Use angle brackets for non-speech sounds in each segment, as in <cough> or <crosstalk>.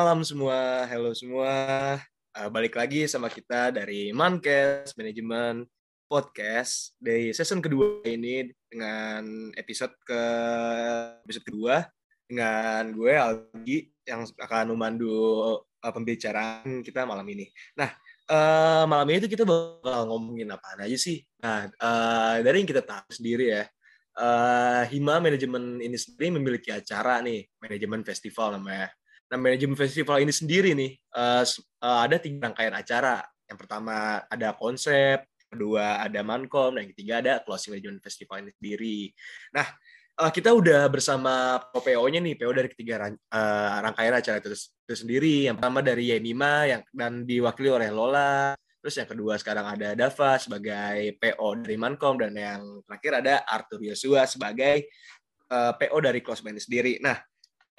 malam semua, hello semua. Uh, balik lagi sama kita dari Mankes Manajemen Podcast dari season kedua ini dengan episode ke episode kedua dengan gue Algi yang akan memandu uh, pembicaraan kita malam ini. Nah, uh, malam ini tuh kita bakal ngomongin apa aja sih? Nah, uh, dari yang kita tahu sendiri ya, uh, Hima Manajemen ini sendiri memiliki acara nih, manajemen festival namanya. Nah, manajemen festival ini sendiri nih uh, uh, ada tiga rangkaian acara. Yang pertama ada konsep, kedua ada mankom, dan yang ketiga ada closing manajemen festival ini sendiri. Nah, uh, kita udah bersama PO-nya nih, PO dari ketiga uh, rangkaian acara itu, itu sendiri. Yang pertama dari Yemima yang dan diwakili oleh Lola. Terus yang kedua sekarang ada Dava sebagai PO dari Mankom dan yang terakhir ada Arthur Yosua sebagai uh, PO dari Close Band sendiri. Nah,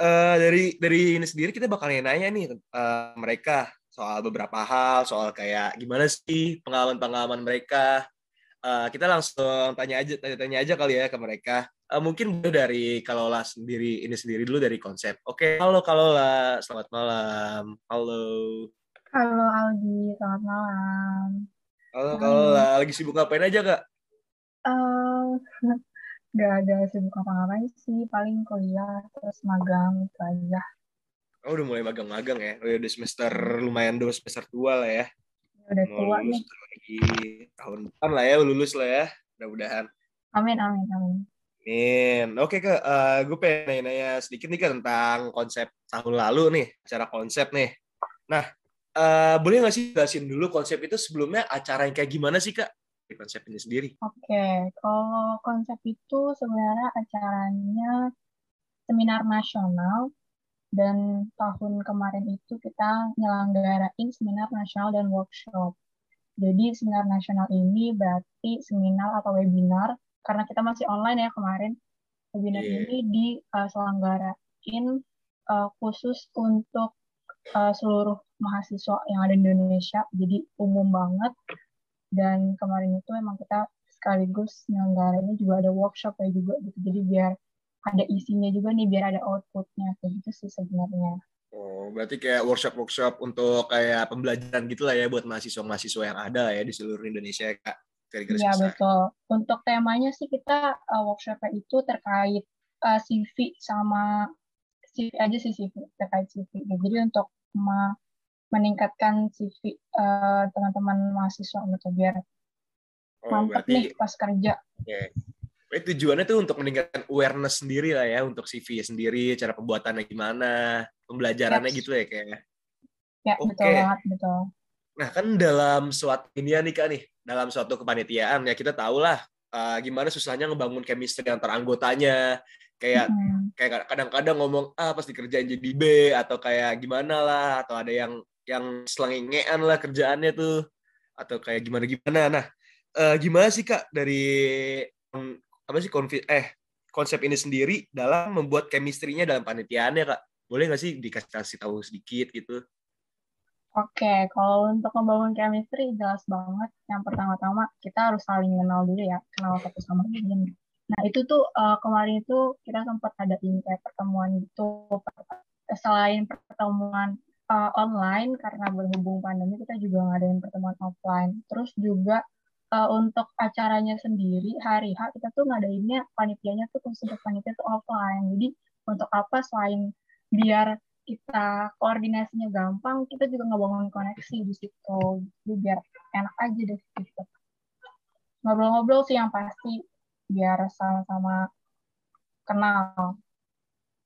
uh, dari dari ini sendiri kita bakal nanya nih uh, mereka soal beberapa hal, soal kayak gimana sih pengalaman-pengalaman mereka. Uh, kita langsung tanya aja tanya-tanya aja kali ya ke mereka. Uh, mungkin dari kalau lah sendiri ini sendiri dulu dari konsep. Oke, okay. halo kalau lah, selamat malam. Halo. Halo Aldi, selamat malam. Halo, kalau lagi sibuk ngapain aja kak? Uh, gak ada sibuk apa-ngapain sih, paling kuliah, terus magang, itu aja. Oh, udah mulai magang-magang ya? Oh, udah semester, lumayan dua semester tua lah ya? Udah Mau tua nih. Lagi tahun depan lah ya, lulus lah ya, mudah-mudahan. Amin, amin, amin. Amin. Oke, Kak. Uh, gue pengen nanya sedikit nih, Kak, tentang konsep tahun lalu nih, cara konsep nih. Nah, Uh, boleh nggak sih jelasin dulu konsep itu sebelumnya acara yang kayak gimana sih kak konsep ini sendiri? Oke, okay. kalau konsep itu sebenarnya acaranya seminar nasional dan tahun kemarin itu kita nyelenggarain seminar nasional dan workshop. Jadi seminar nasional ini berarti seminar atau webinar karena kita masih online ya kemarin. Webinar yeah. ini diselenggarain uh, uh, khusus untuk uh, seluruh mahasiswa yang ada di Indonesia, jadi umum banget. Dan kemarin itu emang kita sekaligus ini juga ada workshop ya juga gitu. Jadi biar ada isinya juga nih, biar ada outputnya kayak gitu sih sebenarnya. Oh, berarti kayak workshop-workshop untuk kayak pembelajaran gitu lah ya buat mahasiswa-mahasiswa yang ada ya di seluruh Indonesia ya, Kak. Iya, betul. Untuk temanya sih kita uh, workshopnya itu terkait uh, CV sama CV aja sih CV, terkait CV. Jadi untuk meningkatkan CV uh, eh, teman-teman mahasiswa gitu biar oh, mantap berarti, nih pas kerja. Okay. Jadi tujuannya tuh untuk meningkatkan awareness sendiri lah ya untuk CV sendiri, cara pembuatannya gimana, pembelajarannya yes. gitu ya kayaknya. Ya, okay. betul banget, betul. Nah, kan dalam suatu ini nih Kak nih, dalam suatu kepanitiaan ya kita tahu lah uh, gimana susahnya ngebangun chemistry antar anggotanya, kayak hmm. kayak kadang-kadang ngomong A ah, pas dikerjain jadi B atau kayak gimana lah atau ada yang yang selengengean lah kerjaannya tuh atau kayak gimana gimana nah uh, gimana sih kak dari apa sih konfi eh konsep ini sendiri dalam membuat chemistry-nya dalam panitiaannya kak boleh nggak sih dikasih kasih tahu sedikit gitu Oke, kalau untuk membangun chemistry jelas banget. Yang pertama-tama kita harus saling kenal dulu ya, kenal satu sama lain. Nah itu tuh uh, kemarin itu kita sempat ada kayak pertemuan gitu. Selain pertemuan uh, online karena berhubung pandemi kita juga ngadain pertemuan offline. Terus juga uh, untuk acaranya sendiri hari H kita tuh ngadainnya panitianya tuh untuk panitia tuh offline. Jadi untuk apa selain biar kita koordinasinya gampang, kita juga ngebangun koneksi di situ. Jadi biar enak aja deh gitu. Ngobrol-ngobrol sih yang pasti biar sama-sama kenal.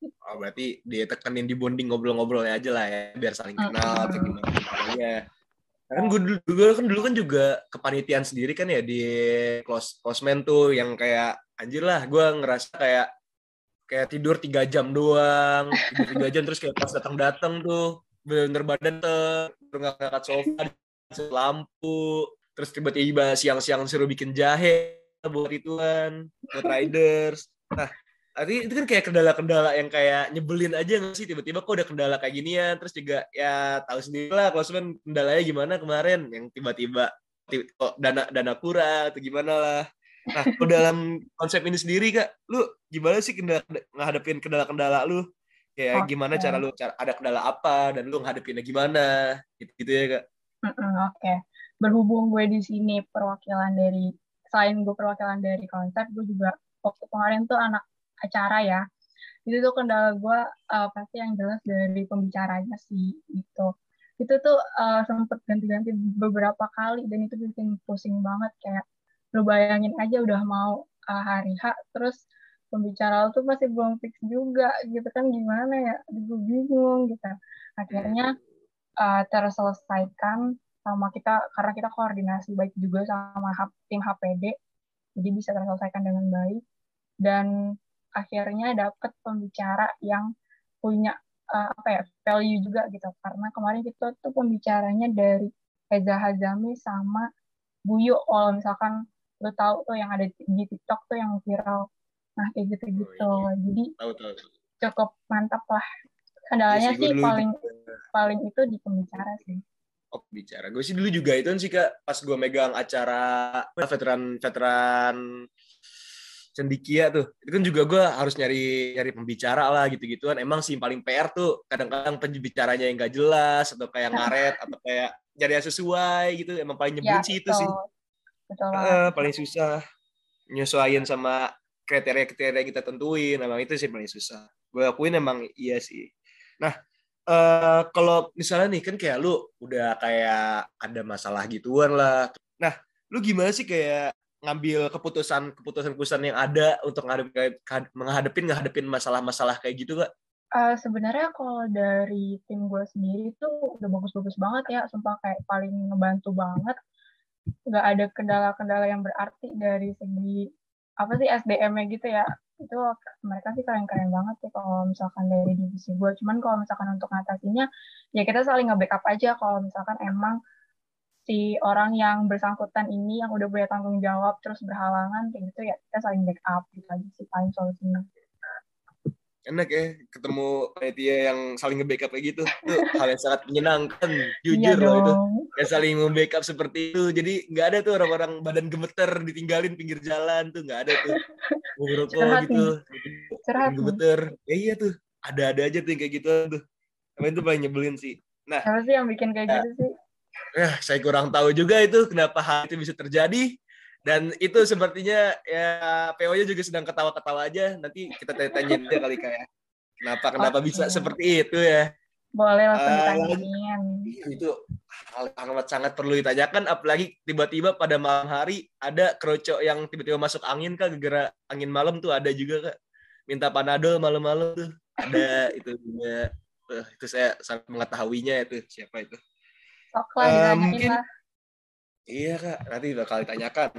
Oh, berarti dia tekenin di bonding ngobrol-ngobrolnya aja lah ya, biar saling kenal atau gimana ya. Kan gue dulu, gue kan dulu kan juga kepanitiaan sendiri kan ya di close closeman tuh yang kayak anjir lah, gue ngerasa kayak kayak tidur tiga jam doang, tidur tiga jam terus kayak pas datang-datang tuh bener-bener badan tuh nggak ngangkat sofa, lampu, terus tiba-tiba siang-siang suruh bikin jahe, buat ituan, buat riders. Nah, artinya itu kan kayak kendala-kendala yang kayak nyebelin aja nggak sih? Tiba-tiba kok udah kendala kayak ginian terus juga ya tahu sendiri lah kalau kendalanya gimana kemarin? Yang tiba-tiba kok dana dana kurang atau gimana lah. Nah kalau dalam konsep ini sendiri kak lu gimana sih kendala ngadepin kendala-kendala lu? Kayak okay. gimana cara lu cara ada kendala apa dan lu ngadepinnya gimana? Gitu, gitu ya kak. Mm -mm, oke. Okay. berhubung gue di sini perwakilan dari selain gue perwakilan dari konsep gue juga waktu kemarin tuh anak acara ya. Itu tuh kendala gue uh, pasti yang jelas dari pembicaranya sih gitu. Itu tuh uh, sempet ganti-ganti beberapa kali dan itu bikin pusing banget kayak lu bayangin aja udah mau uh, hari H terus pembicara tuh masih belum fix juga gitu kan gimana ya? Gue bingung gitu. Akhirnya uh, terselesaikan sama kita karena kita koordinasi baik juga sama tim HPD jadi bisa terselesaikan dengan baik. Dan akhirnya dapet pembicara yang punya uh, apa ya value juga gitu karena kemarin kita tuh pembicaranya dari Reza Hazami sama Buyu kalau misalkan lo tahu tuh yang ada di TikTok tuh yang viral nah kayak gitu gitu oh, iya. jadi tahu, tahu. cukup mantap lah kendalanya ya sih, sih paling juga. paling itu di pembicara sih oh bicara gue sih dulu juga itu sih kak pas gue megang acara veteran veteran cendikia tuh. Itu kan juga gue harus nyari nyari pembicara lah gitu gituan emang sih paling PR tuh kadang-kadang pembicaranya yang gak jelas atau kayak ngaret atau kayak nyari yang sesuai gitu. Emang paling nyebut ya, sih itu sih. betul. Uh, paling susah nyesuaiin sama kriteria-kriteria yang kita tentuin. Emang itu sih paling susah. Gue akuin emang iya sih. Nah uh, kalau misalnya nih kan kayak lu udah kayak ada masalah gituan lah. Nah lu gimana sih kayak ngambil keputusan keputusan keputusan yang ada untuk menghadapin menghadapin masalah-masalah kayak gitu gak? Uh, sebenarnya kalau dari tim gue sendiri tuh udah bagus-bagus banget ya, sumpah kayak paling ngebantu banget. Gak ada kendala-kendala yang berarti dari segi apa sih SDM-nya gitu ya. Itu mereka sih keren-keren banget sih kalau misalkan dari divisi gue. Cuman kalau misalkan untuk ngatasinnya, ya kita saling nge-backup aja kalau misalkan emang si orang yang bersangkutan ini yang udah punya tanggung jawab terus berhalangan kayak gitu ya kita saling backup gitu aja sih paling solusinya. Enak ya ketemu panitia yang saling nge-backup kayak gitu. Tuh hal yang sangat menyenangkan jujur iya loh itu. ya saling nge-backup seperti itu. Jadi nggak ada tuh orang-orang badan gemeter ditinggalin pinggir jalan tuh nggak ada tuh. Ngerokok gitu Cerhat gemeter. Ya iya tuh ada-ada aja tuh yang kayak gitu tuh. Tapi itu paling nyebelin sih. Nah apa sih yang bikin kayak nah, gitu sih ya saya kurang tahu juga itu kenapa hal itu bisa terjadi. Dan itu sepertinya ya PO-nya juga sedang ketawa-ketawa aja. Nanti kita tanya-tanya dia kali kayak kenapa kenapa okay. bisa seperti itu ya? Boleh langsung uh, ditanyain. itu hal sangat sangat perlu ditanyakan. Apalagi tiba-tiba pada malam hari ada kerocok yang tiba-tiba masuk angin kak. Gara angin malam tuh ada juga kak. Minta panadol malam-malam tuh ada itu juga. Uh, itu saya sangat mengetahuinya itu siapa itu uh, mungkin lah. iya kak. Nanti bakal ditanyakan.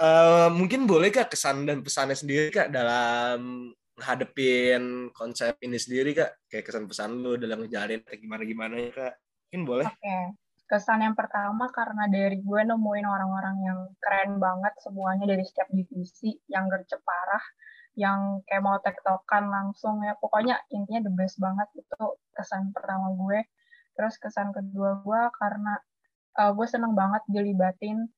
Uh, mungkin boleh kak kesan dan pesannya sendiri kak dalam menghadepin konsep ini sendiri kak? Kayak kesan pesan lu dalam ngejalanin gimana gimana ya kak? Mungkin boleh. Oke. Okay. kesan yang pertama karena dari gue nemuin orang-orang yang keren banget semuanya dari setiap divisi yang gercep parah yang kayak mau tektokan langsung ya. Pokoknya intinya the best banget itu kesan pertama gue terus kesan kedua gue karena uh, gue seneng banget dilibatin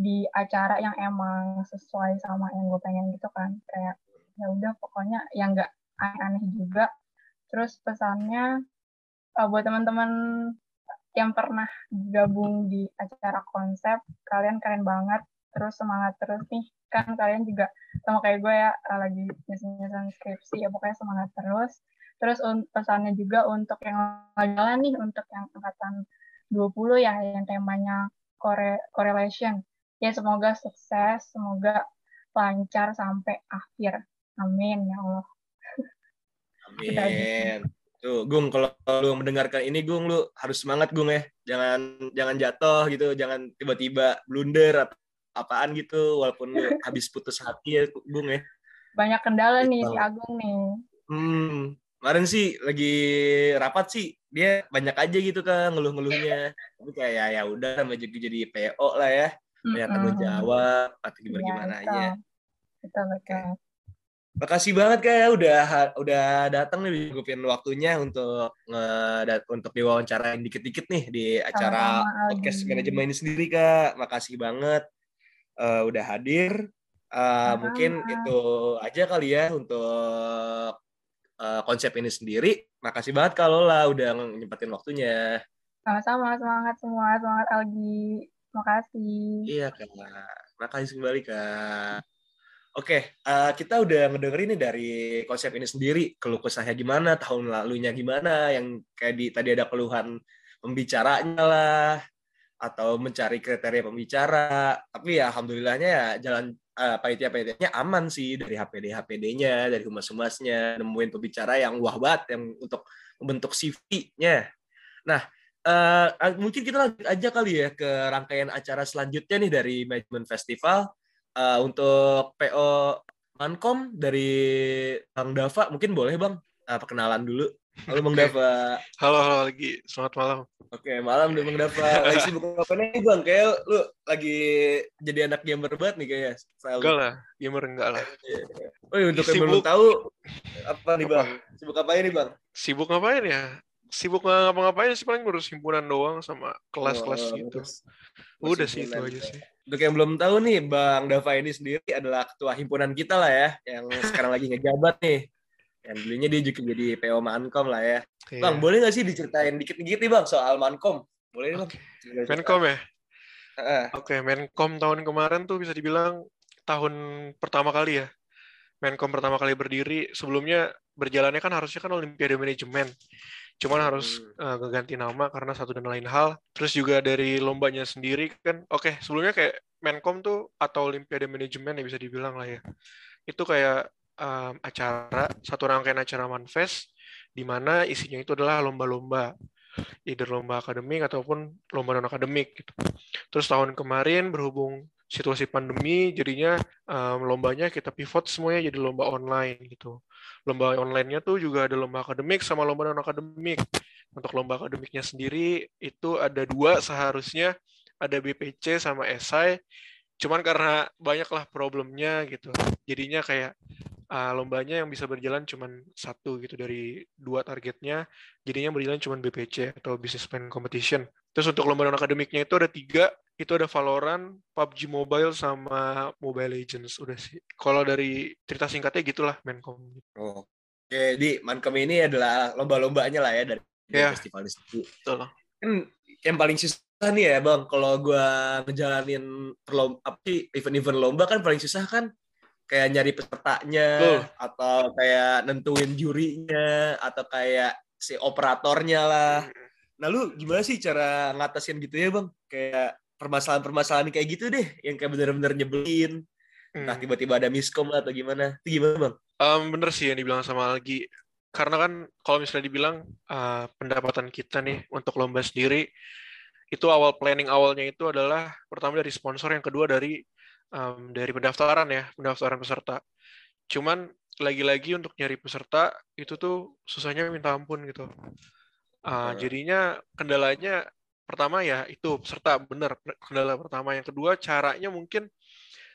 di acara yang emang sesuai sama yang gue pengen gitu kan. Kayak ya udah pokoknya yang nggak aneh-aneh juga. Terus pesannya uh, buat teman-teman yang pernah gabung di acara konsep kalian keren banget. Terus semangat terus nih. Kan kalian juga sama kayak gue ya uh, lagi nyusun skripsi ya pokoknya semangat terus Terus pesannya juga untuk yang jalan nih, untuk yang angkatan 20 ya, yang temanya kore correlation. Ya semoga sukses, semoga lancar sampai akhir. Amin ya Allah. <laughs> Amin. Tuh, Gung, kalau lu mendengarkan ini, Gung, lu harus semangat, Gung ya. Jangan jangan jatuh gitu, jangan tiba-tiba blunder atau apaan gitu, walaupun lu <laughs> habis putus hati ya, Gung ya. Banyak kendala nih si Agung nih. Hmm, kemarin sih lagi rapat sih dia banyak aja gitu kan ngeluh-ngeluhnya. Tapi kayak ya ya udah sama jadi jadi PO lah ya. Banyak tanggung jawab atau gimana gimana ya, aja. Betul betul. Makasih banget kayak udah udah datang nih ngupin waktunya untuk nge untuk diwawancara dikit-dikit nih di acara Sama podcast manajemen ini sendiri kak. Makasih banget uh, udah hadir. Uh, mungkin itu aja kali ya untuk uh, konsep ini sendiri. Makasih banget kalau lah udah nyempetin waktunya. Sama-sama, semangat semua, semangat Algi. Makasih. Iya kak, makasih kembali kak. Oke, uh, kita udah ngedengerin nih dari konsep ini sendiri, keluh kesahnya gimana, tahun lalunya gimana, yang kayak di tadi ada keluhan pembicaranya lah, atau mencari kriteria pembicara. Tapi ya alhamdulillahnya ya jalan uh, panitia-panitianya aman sih dari HPD HPD-nya, dari humas-humasnya, nemuin pembicara yang wah banget yang untuk membentuk CV-nya. Nah, uh, mungkin kita lanjut aja kali ya ke rangkaian acara selanjutnya nih dari Management Festival uh, untuk PO Mankom dari Bang Dava mungkin boleh Bang uh, perkenalan dulu. Halo Bang Dava. Halo halo lagi, selamat malam. Oke, malam udah Bang Dava. Lagi <laughs> sibuk apa nih Bang? Kayak lu lagi jadi anak gamer banget nih kayaknya. Enggak lah, gamer enggak lah. <laughs> Oh, iya, untuk yang belum tahu apa nih Bang? Sibuk apa ini Bang? Sibuk ngapain ya? Sibuk ngapa-ngapain sih paling ngurus himpunan doang sama kelas-kelas oh, gitu. Udah sih itu aja sih. Untuk yang belum tahu nih, Bang Dava ini sendiri adalah ketua himpunan kita lah ya, yang sekarang lagi ngejabat nih. Yang dulunya dia juga jadi PO Mankom lah ya. Yeah. Bang, boleh nggak sih diceritain dikit-dikit nih Bang soal Mankom? Boleh okay. Bang? Menkom ya? Uh. Oke, okay, Menkom tahun kemarin tuh bisa dibilang tahun pertama kali ya. Menkom pertama kali berdiri, sebelumnya berjalannya kan harusnya kan Olimpiade Manajemen. Cuman harus uh, ngeganti nama karena satu dan lain hal. Terus juga dari lombanya sendiri kan, oke okay, sebelumnya kayak Menkom tuh atau Olimpiade Manajemen ya bisa dibilang lah ya. Itu kayak um, acara, satu rangkaian acara Manfest, di mana isinya itu adalah lomba-lomba. Either lomba akademik ataupun lomba non-akademik. Gitu. Terus tahun kemarin berhubung situasi pandemi, jadinya um, lombanya kita pivot semuanya jadi lomba online gitu lomba online-nya tuh juga ada lomba akademik sama lomba non akademik. Untuk lomba akademiknya sendiri itu ada dua seharusnya ada BPC sama esai. Cuman karena banyaklah problemnya gitu. Jadinya kayak uh, lombanya yang bisa berjalan cuman satu gitu dari dua targetnya. Jadinya berjalan cuman BPC atau Business Plan Competition. Terus untuk lomba non akademiknya itu ada tiga itu ada Valorant, PUBG Mobile sama Mobile Legends udah sih. Kalau dari cerita singkatnya gitulah Menkom. Oh. Oke, di Menkom ini adalah lomba-lombanya lah ya dari yeah. festival itu. Betul. Kan yang paling susah nih ya Bang, kalau gua ngejalanin apa sih event-event lomba kan paling susah kan kayak nyari pesertanya uh. atau kayak nentuin jurinya atau kayak si operatornya lah. Nah lu gimana sih cara ngatasin gitu ya bang? Kayak permasalahan-permasalahan kayak gitu deh yang kayak bener-bener nyebelin hmm. entah tiba-tiba ada miskom atau gimana itu gimana bang? Um, bener sih yang dibilang sama Algi karena kan kalau misalnya dibilang uh, pendapatan kita nih untuk lomba sendiri itu awal planning awalnya itu adalah pertama dari sponsor yang kedua dari um, dari pendaftaran ya pendaftaran peserta. Cuman lagi-lagi untuk nyari peserta itu tuh susahnya minta ampun gitu. Uh, jadinya kendalanya pertama ya itu peserta benar kendala pertama. Yang kedua caranya mungkin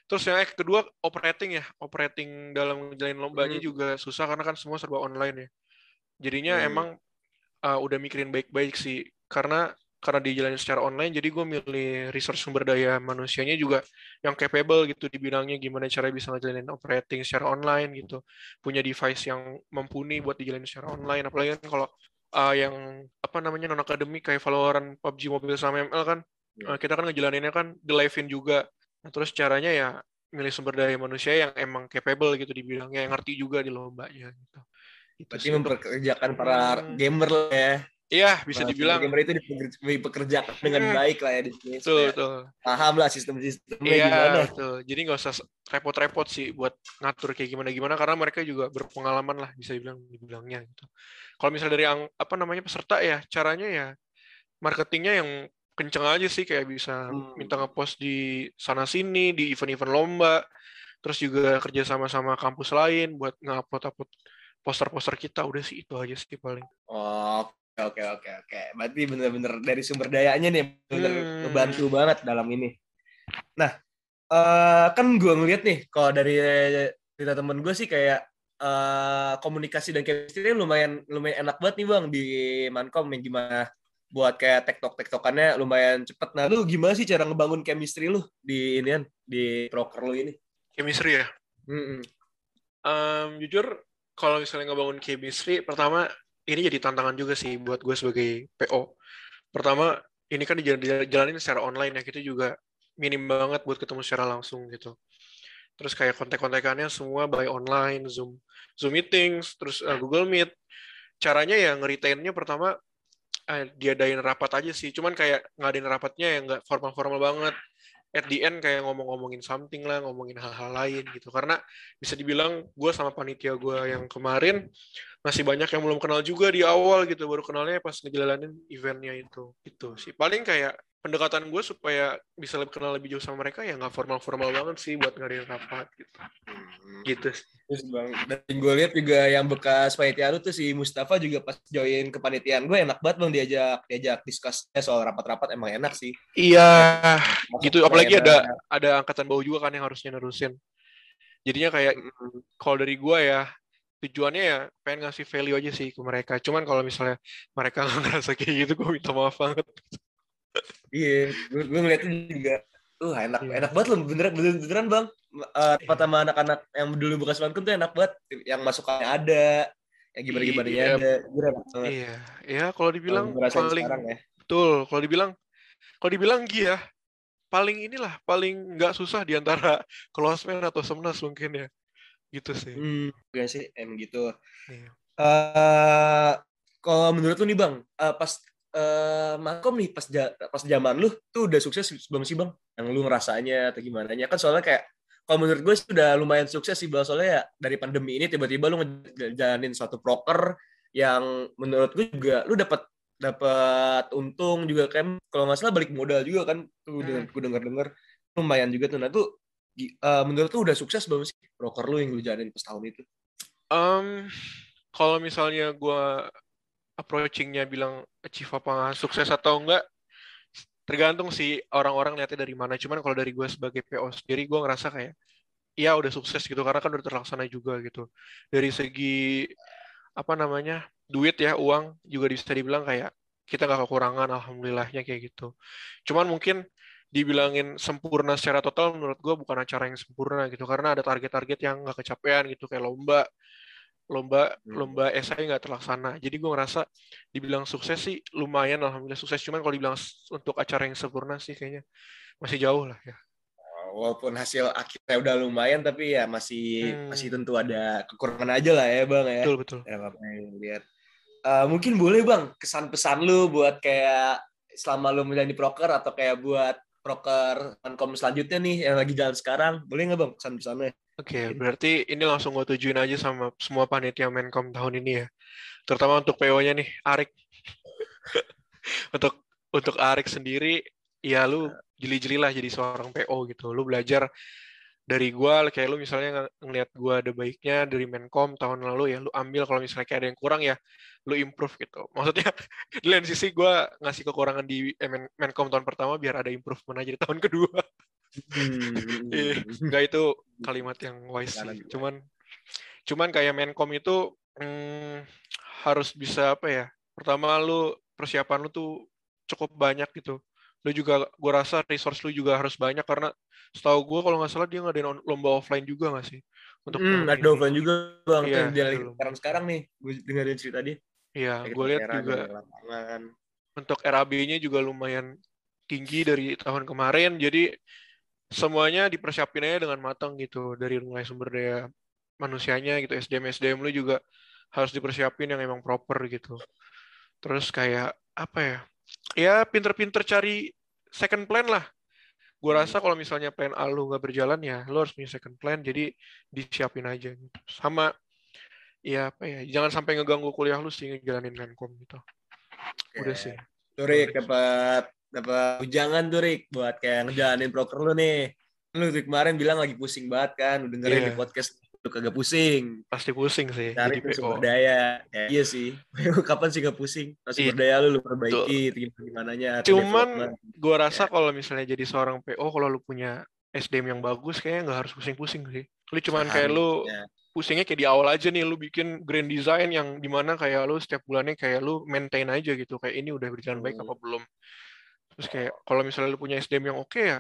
terus yang kedua operating ya. Operating dalam menjalin lombanya hmm. juga susah karena kan semua serba online ya. Jadinya hmm. emang uh, udah mikirin baik-baik sih. Karena karena dijalanin secara online jadi gue milih resource sumber daya manusianya juga yang capable gitu di bidangnya gimana cara bisa ngejalanin operating secara online gitu punya device yang mumpuni buat dijalanin secara online apalagi kan kalau uh, yang apa namanya non akademik kayak Valorant, PUBG Mobile sama ML kan yeah. uh, kita kan ngejalaninnya kan di live-in juga. Nah, terus caranya ya milih sumber daya manusia yang emang capable gitu di bidangnya, yang ngerti juga di lombanya gitu. Itu Berarti memperkerjakan para hmm. gamer lah ya. Iya, bisa nah, dibilang. Gamer itu dipekerjakan dengan hmm. baik lah ya di sini. Betul, betul. Paham lah sistem-sistemnya iya, gimana. Betul. Jadi nggak usah repot-repot sih buat ngatur kayak gimana-gimana karena mereka juga berpengalaman lah bisa dibilang dibilangnya gitu. Kalau misalnya dari yang apa namanya peserta ya, caranya ya marketingnya yang kenceng aja sih kayak bisa hmm. minta ngepost di sana sini di event-event lomba terus juga kerja sama sama kampus lain buat ngupload-upload poster-poster kita udah sih itu aja sih paling. Oh, Oke oke oke. Berarti bener-bener dari sumber dayanya nih bener hmm. ngebantu banget dalam ini. Nah, uh, kan gue ngeliat nih kalau dari cerita temen gue sih kayak uh, komunikasi dan chemistry lumayan lumayan enak banget nih bang di Mankom yang gimana buat kayak tektok tektokannya lumayan cepet. Nah, lu gimana sih cara ngebangun chemistry lu di ini di proker lu ini? Chemistry ya. Mm -mm. Um, jujur kalau misalnya ngebangun chemistry, pertama ini jadi tantangan juga sih buat gue sebagai PO. Pertama, ini kan dijalanin secara online ya, kita juga minim banget buat ketemu secara langsung gitu. Terus kayak kontak-kontakannya semua by online, Zoom, Zoom meetings, terus uh, Google Meet. Caranya ya ngeritainnya pertama uh, diadain rapat aja sih. Cuman kayak ngadain rapatnya ya nggak formal-formal banget at the end kayak ngomong-ngomongin something lah, ngomongin hal-hal lain gitu. Karena bisa dibilang gue sama panitia gue yang kemarin masih banyak yang belum kenal juga di awal gitu, baru kenalnya pas ngejalanin eventnya itu. Itu sih. Paling kayak pendekatan gue supaya bisa lebih kenal lebih jauh sama mereka ya nggak formal-formal banget sih buat ngadain rapat gitu. Hmm. Gitu sih. Terus bang, dan gue lihat juga yang bekas panitia lu tuh si Mustafa juga pas join ke panitian gue enak banget bang diajak diajak diskusnya soal rapat-rapat emang enak sih. Iya, Masuk gitu. Apalagi enak. ada ada angkatan bawah juga kan yang harusnya nerusin. Jadinya kayak hmm. kalau dari gue ya tujuannya ya pengen ngasih value aja sih ke mereka. Cuman kalau misalnya mereka nggak <laughs> ngerasa kayak gitu, gue minta maaf banget iya gue, gue ngeliatnya juga uh enak yeah. enak banget loh beneran beneran, beneran bang uh, tempat sama anak-anak yang dulu bekas Lancome tuh enak banget yang masukannya ada yang gimana gimana iya, ada iya iya kalau dibilang paling ya. betul kalau dibilang kalau dibilang ya paling inilah paling nggak susah di antara close <laughs> atau semnas mungkin ya gitu sih hmm, ya sih em gitu iya. uh, kalau menurut lu nih bang uh, pas uh, Makom nih pas ja, pas zaman lu tuh udah sukses belum sih bang? Yang lu ngerasanya atau gimana? nya Kan soalnya kayak kalau menurut gue sudah lumayan sukses sih bang soalnya ya dari pandemi ini tiba-tiba lu ngejalanin suatu proker yang menurut gue juga lu dapat dapat untung juga kan kalau nggak salah balik modal juga kan tuh hmm. gue denger denger lumayan juga tuh nah tuh uh, menurut tuh udah sukses belum sih proker lu yang lu jalanin pas tahun itu? Um, kalau misalnya gue approachingnya bilang achieve apa sukses atau enggak tergantung sih orang-orang lihatnya dari mana. Cuman kalau dari gue sebagai PO sendiri gue ngerasa kayak ya udah sukses gitu karena kan udah terlaksana juga gitu. Dari segi apa namanya duit ya uang juga bisa dibilang kayak kita nggak kekurangan alhamdulillahnya kayak gitu. Cuman mungkin dibilangin sempurna secara total menurut gue bukan acara yang sempurna gitu. Karena ada target-target yang nggak kecapean gitu kayak lomba lomba hmm. lomba esai nggak terlaksana. Jadi gue ngerasa dibilang sukses sih lumayan alhamdulillah sukses. Cuman kalau dibilang untuk acara yang sempurna sih kayaknya masih jauh lah ya. Walaupun hasil akhirnya udah lumayan tapi ya masih hmm. masih tentu ada kekurangan aja lah ya bang ya. Betul betul. Ya, apa lihat. Uh, mungkin boleh bang kesan pesan lu buat kayak selama lu menjadi proker atau kayak buat proker Ankom selanjutnya nih yang lagi jalan sekarang boleh nggak bang pesan pesannya? Oke, okay, berarti ini langsung gue tujuin aja sama semua panitia Menkom tahun ini ya. Terutama untuk PO-nya nih, Arik. <laughs> untuk untuk Arik sendiri, ya lu jeli-jeli lah jadi seorang PO gitu. Lu belajar dari gue, kayak lu misalnya ngeliat gue ada baiknya dari Menkom tahun lalu ya, lu ambil kalau misalnya kayak ada yang kurang ya, lu improve gitu. Maksudnya <laughs> di lain sisi gue ngasih kekurangan di eh, Menkom tahun pertama biar ada improvement aja di tahun kedua. Hmm. Enggak itu kalimat yang wise sih. Cuman cuman kayak Menkom itu hmm, harus bisa apa ya? Pertama lu persiapan lu tuh cukup banyak gitu. Lu juga gue rasa resource lu juga harus banyak karena setahu gue kalau nggak salah dia ngadain lomba offline juga nggak sih? Untuk hmm, ada offline juga bang. Iya, dia sekarang sekarang nih gue dengerin cerita dia. Iya, gue lihat juga. Untuk RAB-nya juga lumayan tinggi dari tahun kemarin. Jadi semuanya dipersiapin aja dengan matang gitu dari mulai sumber daya manusianya gitu SDM SDM lu juga harus dipersiapin yang emang proper gitu. Terus kayak apa ya ya pinter-pinter cari second plan lah. Gue hmm. rasa kalau misalnya plan A lu nggak berjalan ya lu harus punya second plan jadi disiapin aja gitu. Sama ya apa ya jangan sampai ngeganggu kuliah lu sih ngejalanin menkom gitu. Udah sih. Sorry dapat dapat ujangan tuh Rick buat kayak ngejalanin broker lu nih. Lu tuh kemarin bilang lagi pusing banget kan, udah dengerin yeah. di podcast lu kagak pusing. Pasti pusing sih. Cari sumber daya. Ya, iya sih. <laughs> Kapan sih gak pusing? Pasti yeah. daya lu lu perbaiki gimana nya. Cuman gua rasa yeah. kalau misalnya jadi seorang PO kalau lu punya SDM yang bagus kayaknya nggak harus pusing-pusing sih. Lu cuman kayak lu yeah pusingnya kayak di awal aja nih lu bikin grand design yang di mana kayak lu setiap bulannya kayak lu maintain aja gitu kayak ini udah berjalan baik apa belum terus kayak kalau misalnya lu punya SDM yang oke okay, ya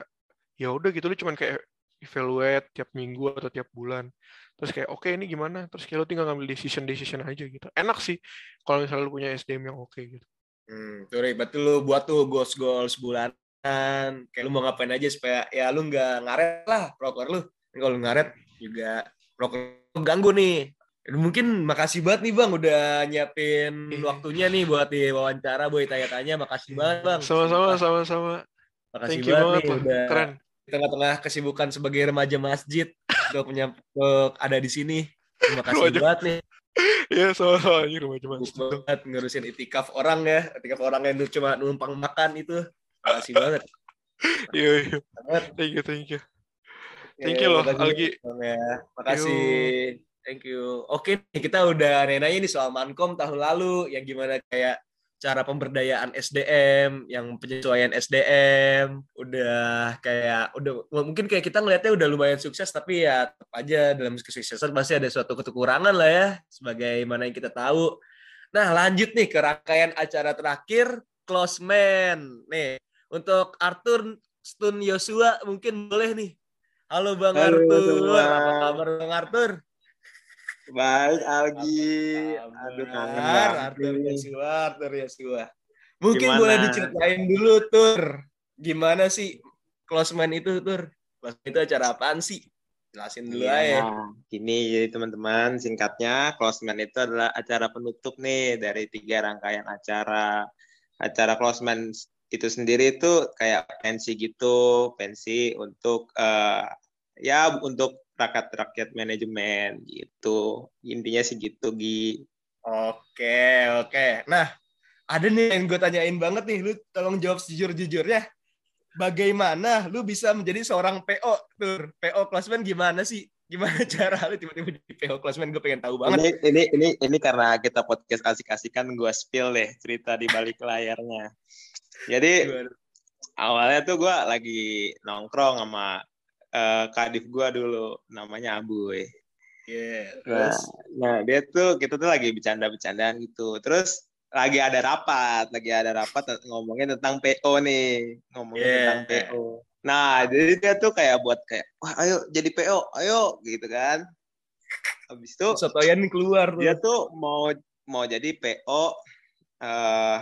ya udah gitu. Lu cuman kayak evaluate tiap minggu atau tiap bulan. Terus kayak oke okay, ini gimana? Terus kayak lo tinggal ngambil decision decision aja gitu. Enak sih kalau misalnya lo punya SDM yang oke okay, gitu. Hmm tuh berarti lo buat tuh goals goals bulanan. Kayak lo mau ngapain aja supaya ya lo nggak ngaret lah proker lo kalau ngaret juga proker ganggu nih mungkin makasih banget nih bang udah nyiapin iya. waktunya nih buat di wawancara buat tanya-tanya makasih banget bang sama-sama sama-sama makasih Thank banget, banget nih udah keren di tengah-tengah kesibukan sebagai remaja masjid udah punya ada di sini. Terima <laughs> kasih remaja. banget nih. Iya, sama-sama ini remaja masjid. banget ngurusin itikaf orang ya, itikaf orang yang cuma numpang makan itu. Terima kasih banget. <laughs> Iya, iya. Thank you, thank you. Thank you loh, Algi. Ya. Makasih. Thank you. Oke, kita udah nanya nih soal Mankom tahun lalu, yang gimana kayak cara pemberdayaan SDM, yang penyesuaian SDM, udah kayak udah mungkin kayak kita ngelihatnya udah lumayan sukses tapi ya tetap aja dalam kesuksesan pasti ada suatu kekurangan lah ya sebagaimana yang kita tahu. Nah, lanjut nih ke rangkaian acara terakhir Close Man. Nih, untuk Arthur Stun Yosua mungkin boleh nih. Halo Bang Halo, Arthur. Apa kabar Bang Arthur? Baik, Algi. Aduh, kangen banget. Arthur Yosua, Arthur Yosua. Mungkin Gimana? boleh diceritain dulu, Tur. Gimana sih close man itu, Tur? Close itu acara apaan sih? Jelasin dulu ya, aja. Gini, jadi teman-teman, singkatnya, close man itu adalah acara penutup nih dari tiga rangkaian acara. Acara close man itu sendiri itu kayak pensi gitu, pensi untuk uh, ya untuk rakyat-rakyat manajemen gitu. Intinya sih gitu, Gi. Oke, oke. Nah, ada nih yang gue tanyain banget nih. Lu tolong jawab sejujur-jujurnya. Bagaimana lu bisa menjadi seorang PO, Tur? PO klasmen gimana sih? Gimana <laughs> cara lu tiba-tiba di PO klasmen? Gue pengen tahu banget. Ini, ini, ini, ini karena kita podcast kasih-kasihkan gue spill deh cerita di balik layarnya. Jadi, awalnya tuh gue lagi nongkrong sama uh, kadif gue dulu namanya Abu Yeah, nah, nah dia tuh kita tuh lagi bercanda-bercandaan gitu. Terus lagi ada rapat, lagi ada rapat ngomongin tentang PO nih, ngomongin yeah. tentang PO. Nah, jadi dia tuh kayak buat kayak, wah ayo jadi PO, ayo gitu kan. Habis itu Sotoyan keluar tuh. Dia tuh mau mau jadi PO uh, eh,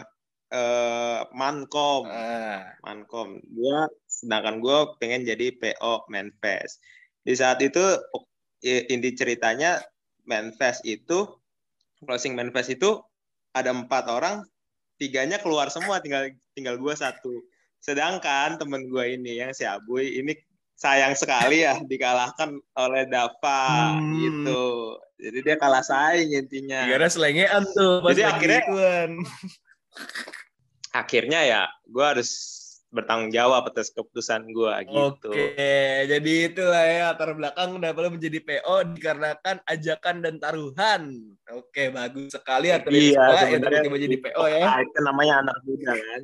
uh, Mankom. Ah. Mankom. Gue sedangkan gue pengen jadi PO Manfest. Di saat itu inti ceritanya Manfest itu closing Manfest itu ada empat orang, tiganya keluar semua, tinggal tinggal gue satu. Sedangkan temen gue ini yang si Abuy ini sayang sekali ya dikalahkan oleh Dava hmm. gitu. Jadi dia kalah saing intinya. Gara selengean tuh. Jadi akhirnya <laughs> akhirnya ya gue harus bertanggung jawab atas keputusan gue gitu. Oke, jadi itulah ya latar belakang kenapa menjadi PO dikarenakan ajakan dan taruhan. Oke, bagus sekali ya iya, yang tiba jadi PO ya. Itu namanya anak muda kan.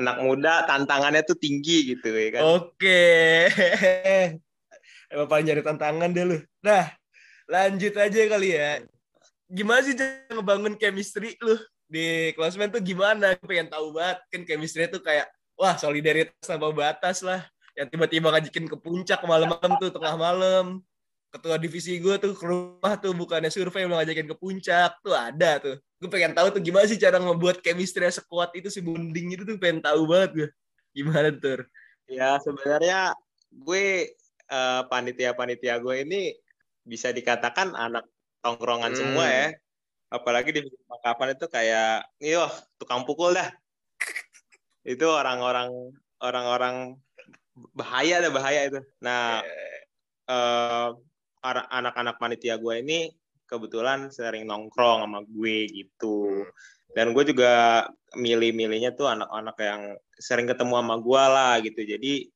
Anak muda tantangannya tuh tinggi gitu ya kan. Oke. <laughs> Emang paling nyari tantangan deh lu. Nah, lanjut aja kali ya. Gimana sih cara ngebangun chemistry lu di klasmen tuh gimana? Gue pengen tahu banget. Kan chemistry tuh kayak, wah solidaritas tanpa batas lah. Yang tiba-tiba ngajakin ke puncak malam-malam tuh, tengah malam. Ketua divisi gue tuh ke rumah tuh, bukannya survei udah ngajakin ke puncak. Tuh ada tuh. Gue pengen tahu tuh gimana sih cara ngebuat chemistry sekuat itu, si bonding itu tuh pengen tahu banget gue. Gimana tuh? Ya sebenarnya gue uh, panitia-panitia gue ini bisa dikatakan anak tongkrongan hmm. semua ya apalagi di Makapan itu kayak iyo tukang pukul dah. <laughs> Itu orang-orang orang-orang bahaya ada bahaya itu. Nah uh, anak-anak panitia gue ini kebetulan sering nongkrong sama gue gitu. Dan gue juga milih-milihnya tuh anak-anak yang sering ketemu sama gue lah gitu. Jadi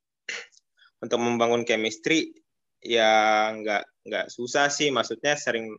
untuk membangun chemistry ya nggak nggak susah sih. Maksudnya sering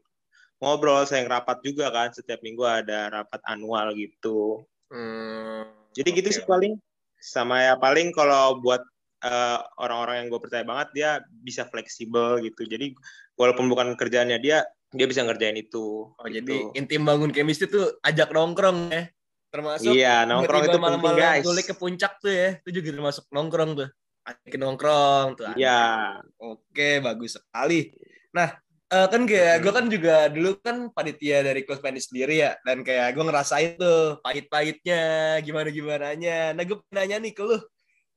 ngobrol, sering rapat juga kan. Setiap minggu ada rapat annual gitu. Hmm, Jadi okay. gitu sih paling. Sama ya paling kalau buat uh, orang-orang yang gue percaya banget dia bisa fleksibel gitu. Jadi walaupun bukan kerjaannya dia, dia bisa ngerjain itu. Oh gitu. jadi inti bangun chemistry tuh ajak nongkrong ya. Termasuk iya nongkrong itu malam-malam guys. ke puncak tuh ya, itu juga termasuk nongkrong tuh. ajakin nongkrong tuh. Iya. Oke, bagus sekali. Nah, uh, kan kayak gue kan juga dulu kan panitia dari kelas penis sendiri ya dan kayak gue ngerasain tuh pahit-pahitnya gimana gimananya nah gue nanya nih ke lu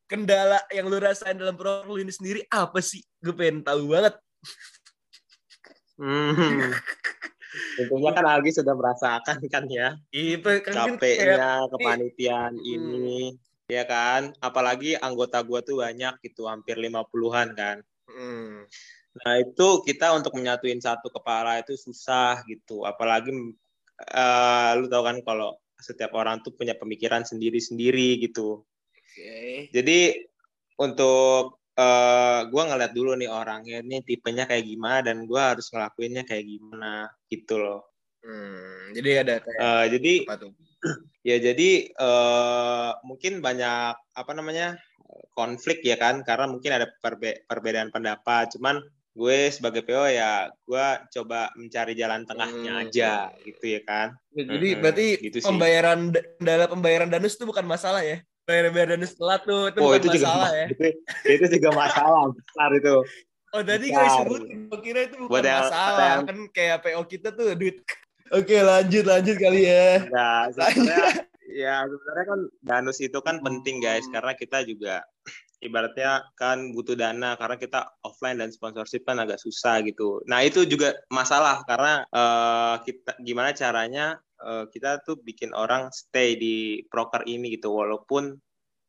kendala yang lu rasain dalam program lu ini sendiri apa sih? Gue pengen tahu banget. Hmm. Tentunya kan Algi sudah merasakan kan ya. Itu kan, kan capeknya kayak, kepanitiaan hmm. ini ya kan? Apalagi anggota gua tuh banyak gitu hampir lima puluhan kan. Hmm. Nah itu kita untuk menyatuin satu kepala itu susah gitu. Apalagi uh, lu tahu kan kalau setiap orang tuh punya pemikiran sendiri-sendiri gitu. Okay. Jadi untuk uh, eh, gue ngeliat dulu nih orangnya ini tipenya kayak gimana dan gue harus ngelakuinnya kayak gimana gitu loh. Hmm, jadi ada kayak uh, jadi <clears throat> ya jadi uh, mungkin banyak apa namanya konflik ya kan karena mungkin ada perbe perbedaan pendapat. Cuman gue sebagai PO ya gue coba mencari jalan tengahnya hmm. aja gitu ya kan? Jadi hmm, berarti gitu pembayaran dalam pembayaran danus itu bukan masalah ya? Bayar bayar danus telat tuh itu oh, bukan itu masalah juga, ya? itu, itu juga masalah <laughs> besar itu. Oh tadi gue sebut gue kira itu bukan Buat masalah yang... kan kayak PO kita tuh duit. Oke lanjut lanjut kali ya. Nah, sebenarnya ya sebenarnya kan danus itu kan penting guys hmm. karena kita juga ibaratnya kan butuh dana karena kita offline dan sponsorship kan agak susah gitu. Nah itu juga masalah karena uh, kita gimana caranya uh, kita tuh bikin orang stay di proker ini gitu walaupun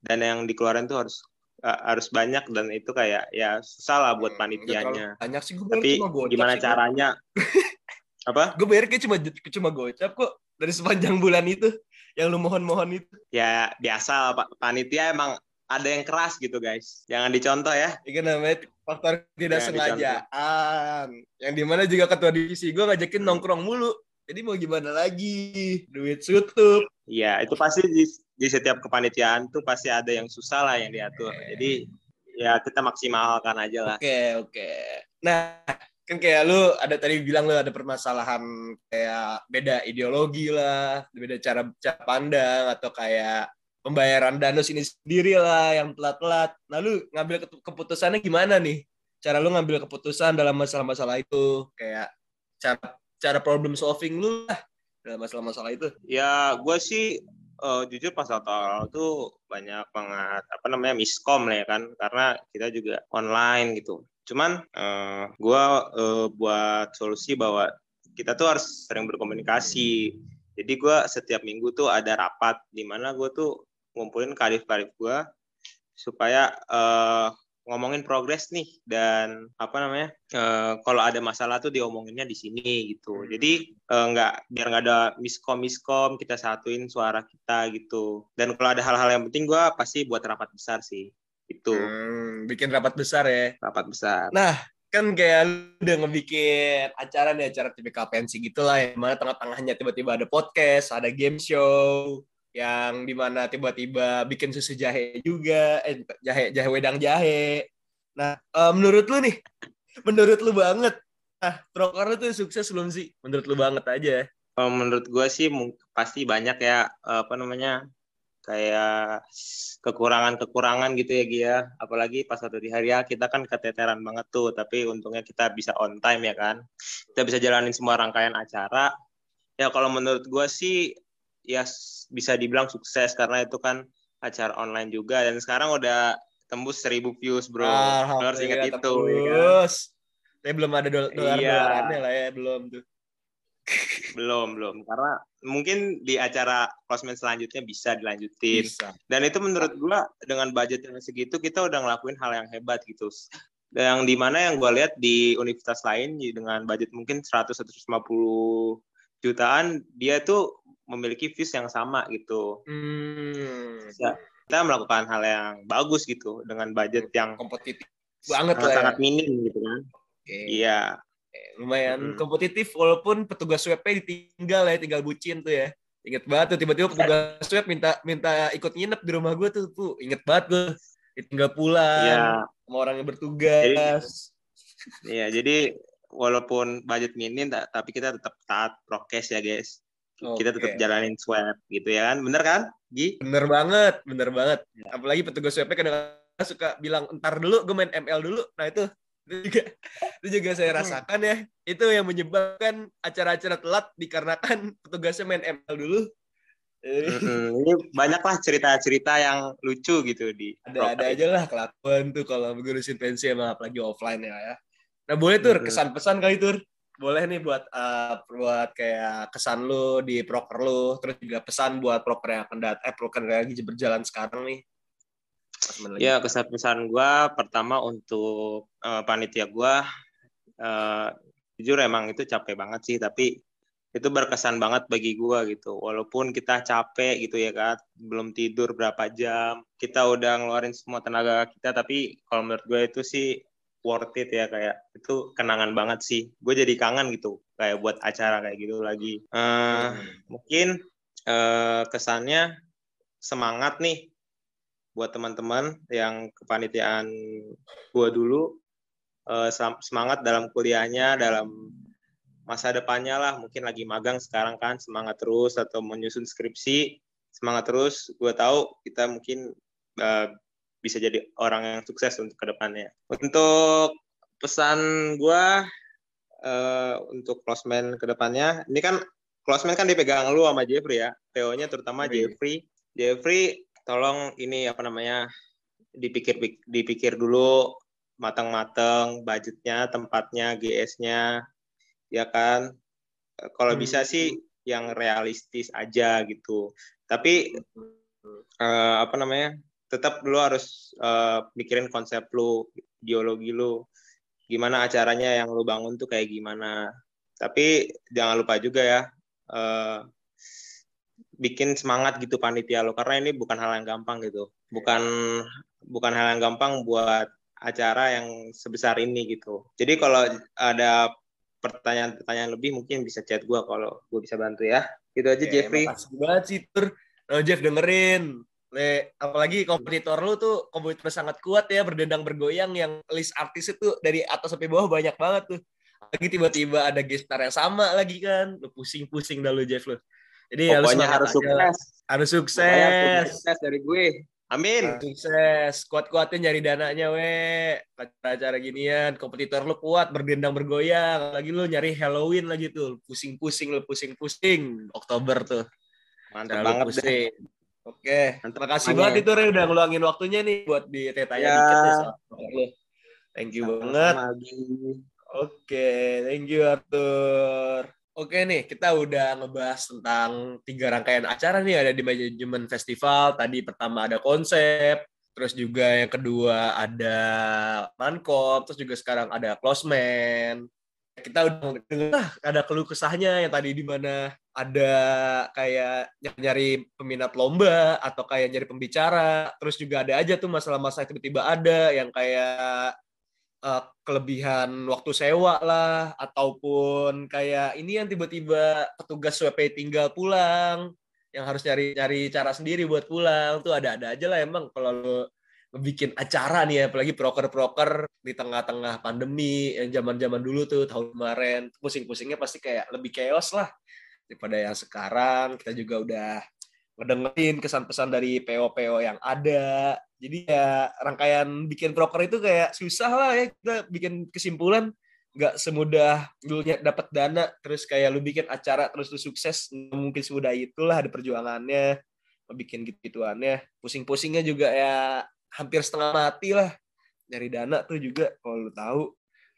dana yang dikeluarin tuh harus uh, harus banyak dan itu kayak ya susah lah buat hmm, panitianya. Banyak sih gue Tapi gimana sih, caranya? <laughs> apa? Gue bayar kayak cuma cuma gocap kok dari sepanjang bulan itu yang lu mohon-mohon itu. Ya biasa pak panitia emang ada yang keras gitu guys. Jangan dicontoh ya. Ini namanya faktor tidak Jangan sengajaan. Yang di mana juga ketua divisi gue ngajakin hmm. nongkrong mulu. Jadi mau gimana lagi? Duit sutup. Iya, itu pasti di, di setiap kepanitiaan tuh pasti ada yang susah lah yang diatur. Okay. Jadi ya kita maksimalkan aja lah. Oke, okay, oke. Okay. Nah, kan kayak lu ada tadi bilang lu ada permasalahan kayak beda ideologi lah, beda cara, cara pandang atau kayak pembayaran danus ini sendiri lah yang telat-telat. Nah lu ngambil keputusannya gimana nih? Cara lu ngambil keputusan dalam masalah-masalah itu kayak cara cara problem solving lu lah dalam masalah-masalah itu. Ya gue sih uh, jujur pas awal tuh banyak banget apa namanya miskom lah ya kan karena kita juga online gitu. Cuman uh, eh, gue uh, buat solusi bahwa kita tuh harus sering berkomunikasi. Jadi gue setiap minggu tuh ada rapat di mana gue tuh ngumpulin karif-karif gue supaya uh, ngomongin progres nih dan apa namanya uh, kalau ada masalah tuh diomonginnya di sini gitu. Hmm. jadi uh, nggak biar nggak ada miskom miskom kita satuin suara kita gitu. Dan kalau ada hal-hal yang penting gue pasti buat rapat besar sih itu hmm, bikin rapat besar ya. Rapat besar. Nah kan kayak udah ngebikin acara nih acara tipikal pensi gitu lah ya mana tengah-tengahnya tiba-tiba ada podcast ada game show yang di mana tiba-tiba bikin susu jahe juga eh jahe jahe wedang jahe. Nah uh, menurut lu nih menurut lu banget ah troker itu sukses belum sih? Menurut lu banget aja. Uh, menurut gue sih pasti banyak ya apa namanya kayak kekurangan-kekurangan gitu ya Gia. Apalagi pas satu di hari ya kita kan keteteran banget tuh tapi untungnya kita bisa on time ya kan? Kita bisa jalanin semua rangkaian acara. Ya kalau menurut gue sih ya bisa dibilang sukses karena itu kan acara online juga. Dan sekarang udah tembus seribu views bro. Harus ingat itu ya kan? tapi belum ada dolar dolar iya. lah ya belum tuh. Belum belum. Karena mungkin di acara closement selanjutnya bisa dilanjutin. Bisa. dan itu menurut gua dengan budget yang segitu kita udah ngelakuin hal yang hebat gitu. Yang di mana yang gue lihat di universitas lain dengan budget mungkin 100 150 jutaan dia tuh memiliki views yang sama gitu. Hmm. Ya, kita melakukan hal yang bagus gitu dengan budget yang kompetitif banget lah. Ya. Sangat minim gitu kan. Okay. Iya. lumayan hmm. kompetitif walaupun petugas webnya ditinggal ya, tinggal bucin tuh ya. Ingat banget tuh tiba-tiba petugas web minta minta ikut nginep di rumah gue tuh, tuh inget banget gue. Tinggal pulang ya. sama orang yang bertugas. Iya, jadi walaupun budget minim tapi kita tetap taat prokes ya guys Okay. Kita tetap jalanin swab gitu ya kan. Bener kan, Gi? Bener banget, bener banget. Ya. Apalagi petugas swabnya kadang suka bilang entar dulu gue main ML dulu nah itu itu juga itu juga saya hmm. rasakan ya itu yang menyebabkan acara-acara telat dikarenakan petugasnya main ML dulu ini banyaklah cerita-cerita yang lucu gitu di ada ada aja lah kelakuan tuh kalau ngurusin pensi emang apalagi offline ya ya nah boleh tuh kesan pesan kali tur boleh nih buat uh, buat kayak kesan lu di proker lu terus juga pesan buat proker yang akan datang eh proker yang lagi berjalan sekarang nih. Ya kesan pesan gue pertama untuk uh, panitia gue uh, jujur emang itu capek banget sih tapi itu berkesan banget bagi gue gitu. Walaupun kita capek gitu ya kan belum tidur berapa jam kita udah ngeluarin semua tenaga kita tapi kalau menurut gue itu sih worth it ya kayak itu kenangan banget sih. Gue jadi kangen gitu kayak buat acara kayak gitu lagi. Uh, mungkin uh, kesannya semangat nih buat teman-teman yang kepanitiaan gue dulu. Uh, semangat dalam kuliahnya dalam masa depannya lah. Mungkin lagi magang sekarang kan semangat terus atau menyusun skripsi semangat terus. Gue tahu kita mungkin uh, bisa jadi orang yang sukses untuk ke depannya. Untuk pesan gue uh, untuk closeman ke depannya ini kan closeman kan dipegang lu sama Jeffrey ya PO-nya terutama Jeffrey Jeffrey. Jeffrey tolong ini apa namanya dipikir dipikir dulu matang-matang budgetnya tempatnya GS-nya ya kan? Kalau hmm. bisa sih yang realistis aja gitu. Tapi uh, apa namanya tetap lu harus uh, mikirin konsep lu ideologi lu gimana acaranya yang lu bangun tuh kayak gimana tapi jangan lupa juga ya uh, bikin semangat gitu panitia lo karena ini bukan hal yang gampang gitu bukan bukan hal yang gampang buat acara yang sebesar ini gitu jadi kalau ada pertanyaan-pertanyaan lebih mungkin bisa chat gue kalau gue bisa bantu ya. Gitu aja Oke, Jeffrey. Makasih banget sih Tur. Oh, Jeff dengerin. Le, apalagi kompetitor lu tuh kompetitor sangat kuat ya berdendang bergoyang yang list artis itu dari atas sampai bawah banyak banget tuh. Lagi tiba-tiba ada gestar yang sama lagi kan. Lu pusing-pusing dah lu Jeff lu. Jadi Pokoknya harus sukses. Harus sukses. sukses dari gue. Amin. Sukses. Kuat-kuatin nyari dananya, we. Acara-acara ginian. Kompetitor lu kuat, berdendang bergoyang. Lagi lu nyari Halloween lagi tuh. Pusing-pusing lu, pusing-pusing. Oktober tuh. Mantap Terlalu banget pusing. Deh. Oke. Terima kasih banget itu, Re. Udah ngeluangin waktunya nih buat di tanya ya. dikit nih. Thank you Sama banget. Oke. Thank you, Arthur. Oke nih, kita udah ngebahas tentang tiga rangkaian acara nih ada di manajemen festival. Tadi pertama ada konsep, terus juga yang kedua ada mankop, terus juga sekarang ada closeman. Kita udah dengar ada keluh kesahnya yang tadi di mana ada kayak nyari peminat lomba atau kayak nyari pembicara, terus juga ada aja tuh masalah-masalah tiba-tiba ada yang kayak uh, kelebihan waktu sewa lah ataupun kayak ini yang tiba-tiba petugas WP tinggal pulang yang harus nyari nyari cara sendiri buat pulang tuh ada-ada aja lah emang kalau bikin acara nih apalagi proker-proker di tengah-tengah pandemi yang zaman-zaman dulu tuh tahun kemarin pusing-pusingnya pasti kayak lebih chaos lah daripada yang sekarang kita juga udah ngedengerin kesan pesan dari PO-PO yang ada. Jadi ya rangkaian bikin broker itu kayak susah lah ya kita bikin kesimpulan. Nggak semudah dulunya dapat dana terus kayak lu bikin acara terus lu sukses mungkin semudah itulah ada perjuangannya bikin gitu gituannya pusing-pusingnya juga ya hampir setengah mati lah. Dari dana tuh juga kalau lu tahu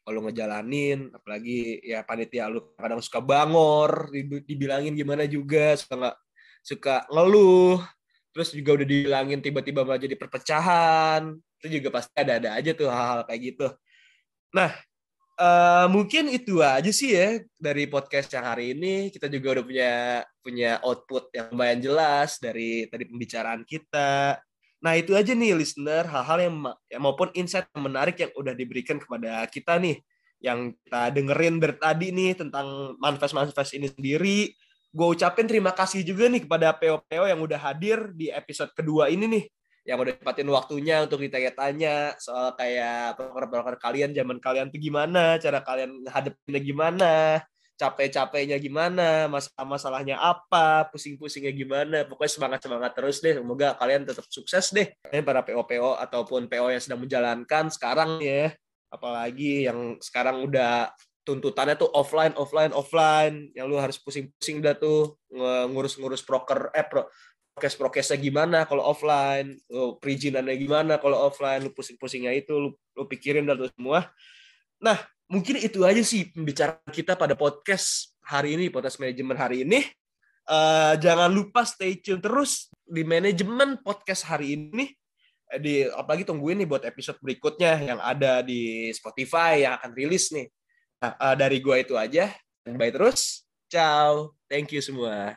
kalau ngejalanin apalagi ya panitia lu kadang suka bangor dibilangin gimana juga suka suka ngeluh terus juga udah dibilangin tiba-tiba malah jadi perpecahan itu juga pasti ada-ada aja tuh hal-hal kayak gitu. Nah uh, mungkin itu aja sih ya dari podcast yang hari ini. Kita juga udah punya punya output yang lumayan jelas dari tadi pembicaraan kita nah itu aja nih listener hal-hal yang, yang maupun insight yang menarik yang udah diberikan kepada kita nih yang kita dengerin dari tadi nih tentang manifest-manifest ini sendiri. Gue ucapin terima kasih juga nih kepada PO-PO yang udah hadir di episode kedua ini nih yang udah dapatin waktunya untuk ditanya-tanya soal kayak proker-proker kalian zaman kalian tuh gimana, cara kalian hadapinnya gimana, capek-capeknya gimana, masalah-masalahnya apa, pusing-pusingnya gimana. Pokoknya semangat-semangat terus deh. Semoga kalian tetap sukses deh. Kalian para PO-PO ataupun PO yang sedang menjalankan sekarang ya. Apalagi yang sekarang udah tuntutannya tuh offline, offline, offline. Yang lu harus pusing-pusing dah tuh ngurus-ngurus proker, eh pro, prokes prokesnya gimana kalau offline, lu perizinannya gimana kalau offline, lu pusing-pusingnya itu, lu, lu pikirin dah tuh semua. Nah, mungkin itu aja sih pembicaraan kita pada podcast hari ini, podcast manajemen hari ini. Uh, jangan lupa stay tune terus di manajemen podcast hari ini. Eh, di apalagi tungguin nih buat episode berikutnya yang ada di Spotify yang akan rilis nih. Nah, uh, dari gua itu aja. Bye terus. Ciao. Thank you semua.